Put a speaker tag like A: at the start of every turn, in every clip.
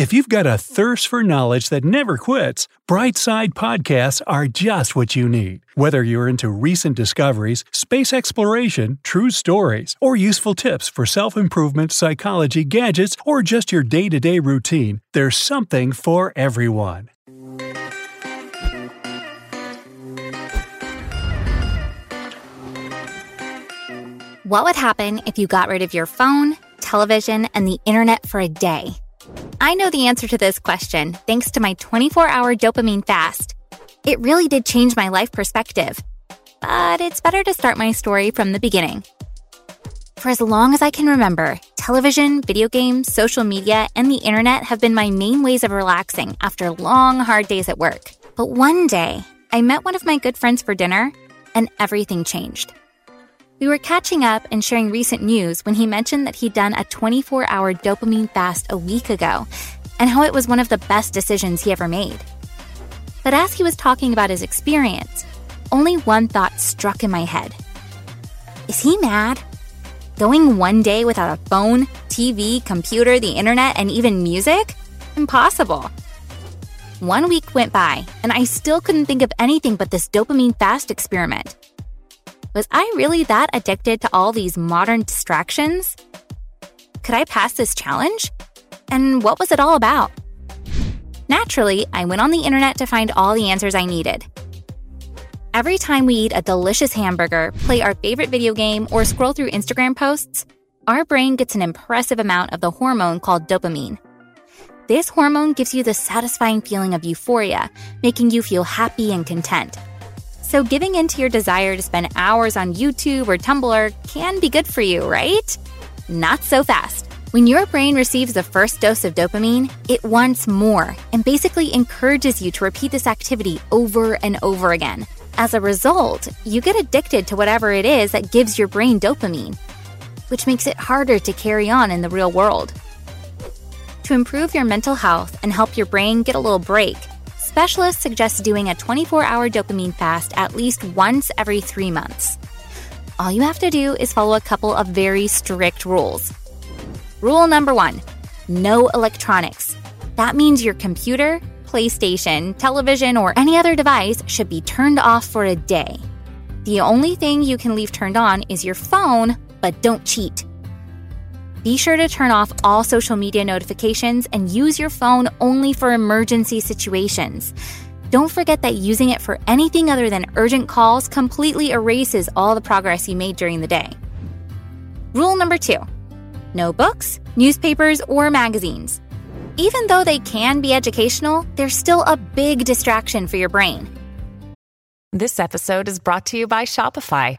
A: If you've got a thirst for knowledge that never quits, Brightside Podcasts are just what you need. Whether you're into recent discoveries, space exploration, true stories, or useful tips for self improvement, psychology, gadgets, or just your day to day routine, there's something for everyone.
B: What would happen if you got rid of your phone, television, and the internet for a day? I know the answer to this question thanks to my 24 hour dopamine fast. It really did change my life perspective. But it's better to start my story from the beginning. For as long as I can remember, television, video games, social media, and the internet have been my main ways of relaxing after long, hard days at work. But one day, I met one of my good friends for dinner, and everything changed. We were catching up and sharing recent news when he mentioned that he'd done a 24 hour dopamine fast a week ago and how it was one of the best decisions he ever made. But as he was talking about his experience, only one thought struck in my head Is he mad? Going one day without a phone, TV, computer, the internet, and even music? Impossible. One week went by, and I still couldn't think of anything but this dopamine fast experiment. Was I really that addicted to all these modern distractions? Could I pass this challenge? And what was it all about? Naturally, I went on the internet to find all the answers I needed. Every time we eat a delicious hamburger, play our favorite video game, or scroll through Instagram posts, our brain gets an impressive amount of the hormone called dopamine. This hormone gives you the satisfying feeling of euphoria, making you feel happy and content. So, giving in to your desire to spend hours on YouTube or Tumblr can be good for you, right? Not so fast. When your brain receives the first dose of dopamine, it wants more and basically encourages you to repeat this activity over and over again. As a result, you get addicted to whatever it is that gives your brain dopamine, which makes it harder to carry on in the real world. To improve your mental health and help your brain get a little break, specialists suggest doing a 24 hour dopamine fast at least once every three months. All you have to do is follow a couple of very strict rules. Rule number one no electronics. That means your computer, PlayStation, television, or any other device should be turned off for a day. The only thing you can leave turned on is your phone, but don't cheat. Be sure to turn off all social media notifications and use your phone only for emergency situations. Don't forget that using it for anything other than urgent calls completely erases all the progress you made during the day. Rule number two no books, newspapers, or magazines. Even though they can be educational, they're still a big distraction for your brain.
C: This episode is brought to you by Shopify.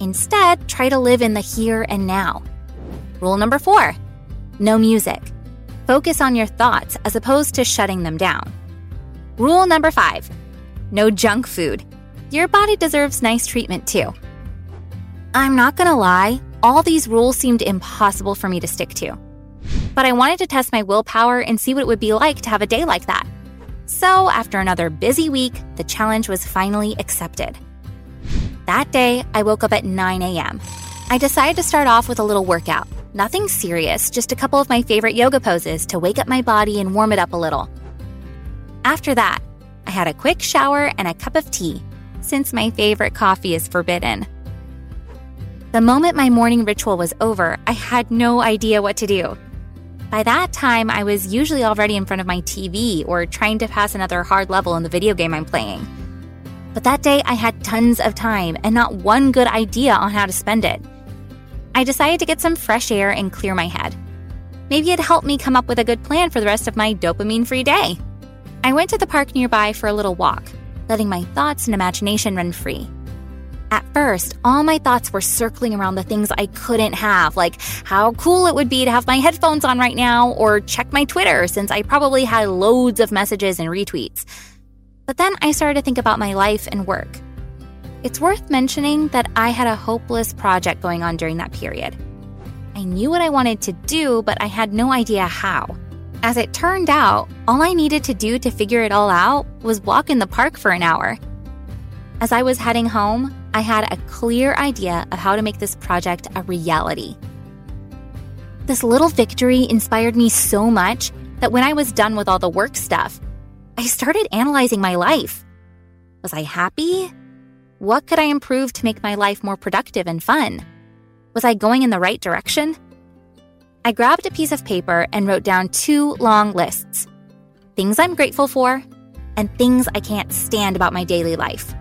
B: Instead, try to live in the here and now. Rule number four no music. Focus on your thoughts as opposed to shutting them down. Rule number five no junk food. Your body deserves nice treatment too. I'm not gonna lie, all these rules seemed impossible for me to stick to. But I wanted to test my willpower and see what it would be like to have a day like that. So, after another busy week, the challenge was finally accepted. That day, I woke up at 9 a.m. I decided to start off with a little workout. Nothing serious, just a couple of my favorite yoga poses to wake up my body and warm it up a little. After that, I had a quick shower and a cup of tea, since my favorite coffee is forbidden. The moment my morning ritual was over, I had no idea what to do. By that time, I was usually already in front of my TV or trying to pass another hard level in the video game I'm playing. But that day, I had tons of time and not one good idea on how to spend it. I decided to get some fresh air and clear my head. Maybe it'd help me come up with a good plan for the rest of my dopamine free day. I went to the park nearby for a little walk, letting my thoughts and imagination run free. At first, all my thoughts were circling around the things I couldn't have, like how cool it would be to have my headphones on right now or check my Twitter since I probably had loads of messages and retweets. But then I started to think about my life and work. It's worth mentioning that I had a hopeless project going on during that period. I knew what I wanted to do, but I had no idea how. As it turned out, all I needed to do to figure it all out was walk in the park for an hour. As I was heading home, I had a clear idea of how to make this project a reality. This little victory inspired me so much that when I was done with all the work stuff, I started analyzing my life. Was I happy? What could I improve to make my life more productive and fun? Was I going in the right direction? I grabbed a piece of paper and wrote down two long lists things I'm grateful for and things I can't stand about my daily life.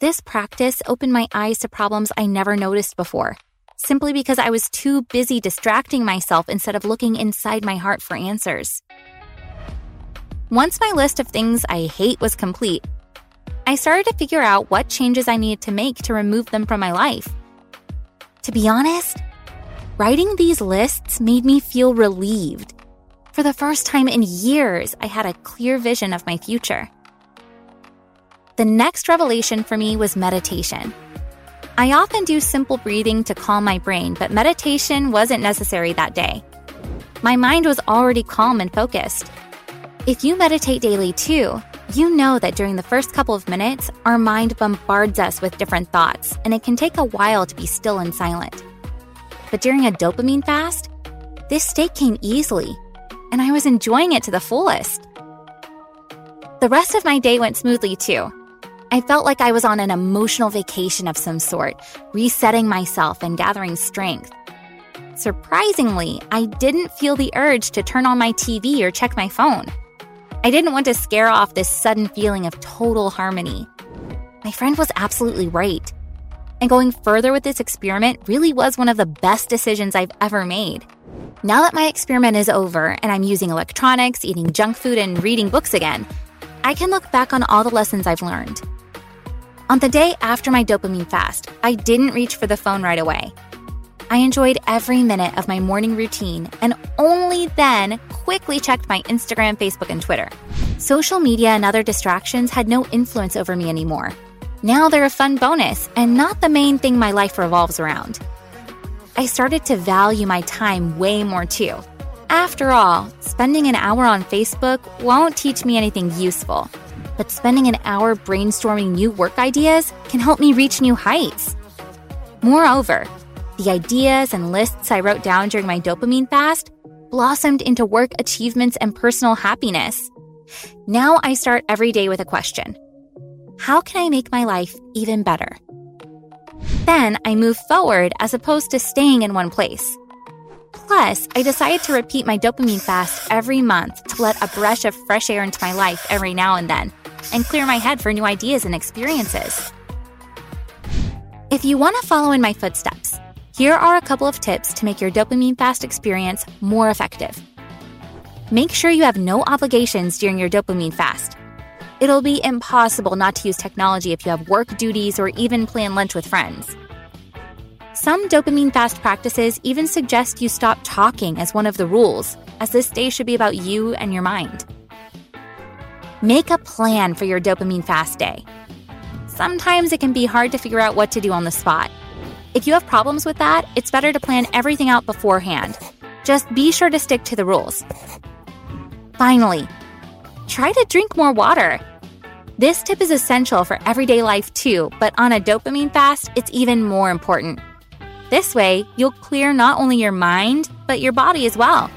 B: This practice opened my eyes to problems I never noticed before, simply because I was too busy distracting myself instead of looking inside my heart for answers. Once my list of things I hate was complete, I started to figure out what changes I needed to make to remove them from my life. To be honest, writing these lists made me feel relieved. For the first time in years, I had a clear vision of my future. The next revelation for me was meditation. I often do simple breathing to calm my brain, but meditation wasn't necessary that day. My mind was already calm and focused. If you meditate daily too, you know that during the first couple of minutes, our mind bombards us with different thoughts, and it can take a while to be still and silent. But during a dopamine fast, this state came easily, and I was enjoying it to the fullest. The rest of my day went smoothly too. I felt like I was on an emotional vacation of some sort, resetting myself and gathering strength. Surprisingly, I didn't feel the urge to turn on my TV or check my phone. I didn't want to scare off this sudden feeling of total harmony. My friend was absolutely right. And going further with this experiment really was one of the best decisions I've ever made. Now that my experiment is over and I'm using electronics, eating junk food, and reading books again, I can look back on all the lessons I've learned. On the day after my dopamine fast, I didn't reach for the phone right away. I enjoyed every minute of my morning routine and only then quickly checked my Instagram, Facebook, and Twitter. Social media and other distractions had no influence over me anymore. Now they're a fun bonus and not the main thing my life revolves around. I started to value my time way more too. After all, spending an hour on Facebook won't teach me anything useful but spending an hour brainstorming new work ideas can help me reach new heights. Moreover, the ideas and lists I wrote down during my dopamine fast blossomed into work achievements and personal happiness. Now I start every day with a question How can I make my life even better? Then I move forward as opposed to staying in one place. Plus, I decided to repeat my dopamine fast every month to let a brush of fresh air into my life every now and then and clear my head for new ideas and experiences. If you want to follow in my footsteps, here are a couple of tips to make your dopamine fast experience more effective. Make sure you have no obligations during your dopamine fast. It'll be impossible not to use technology if you have work duties or even plan lunch with friends. Some dopamine fast practices even suggest you stop talking as one of the rules, as this day should be about you and your mind. Make a plan for your dopamine fast day. Sometimes it can be hard to figure out what to do on the spot. If you have problems with that, it's better to plan everything out beforehand. Just be sure to stick to the rules. Finally, try to drink more water. This tip is essential for everyday life too, but on a dopamine fast, it's even more important. This way, you'll clear not only your mind, but your body as well.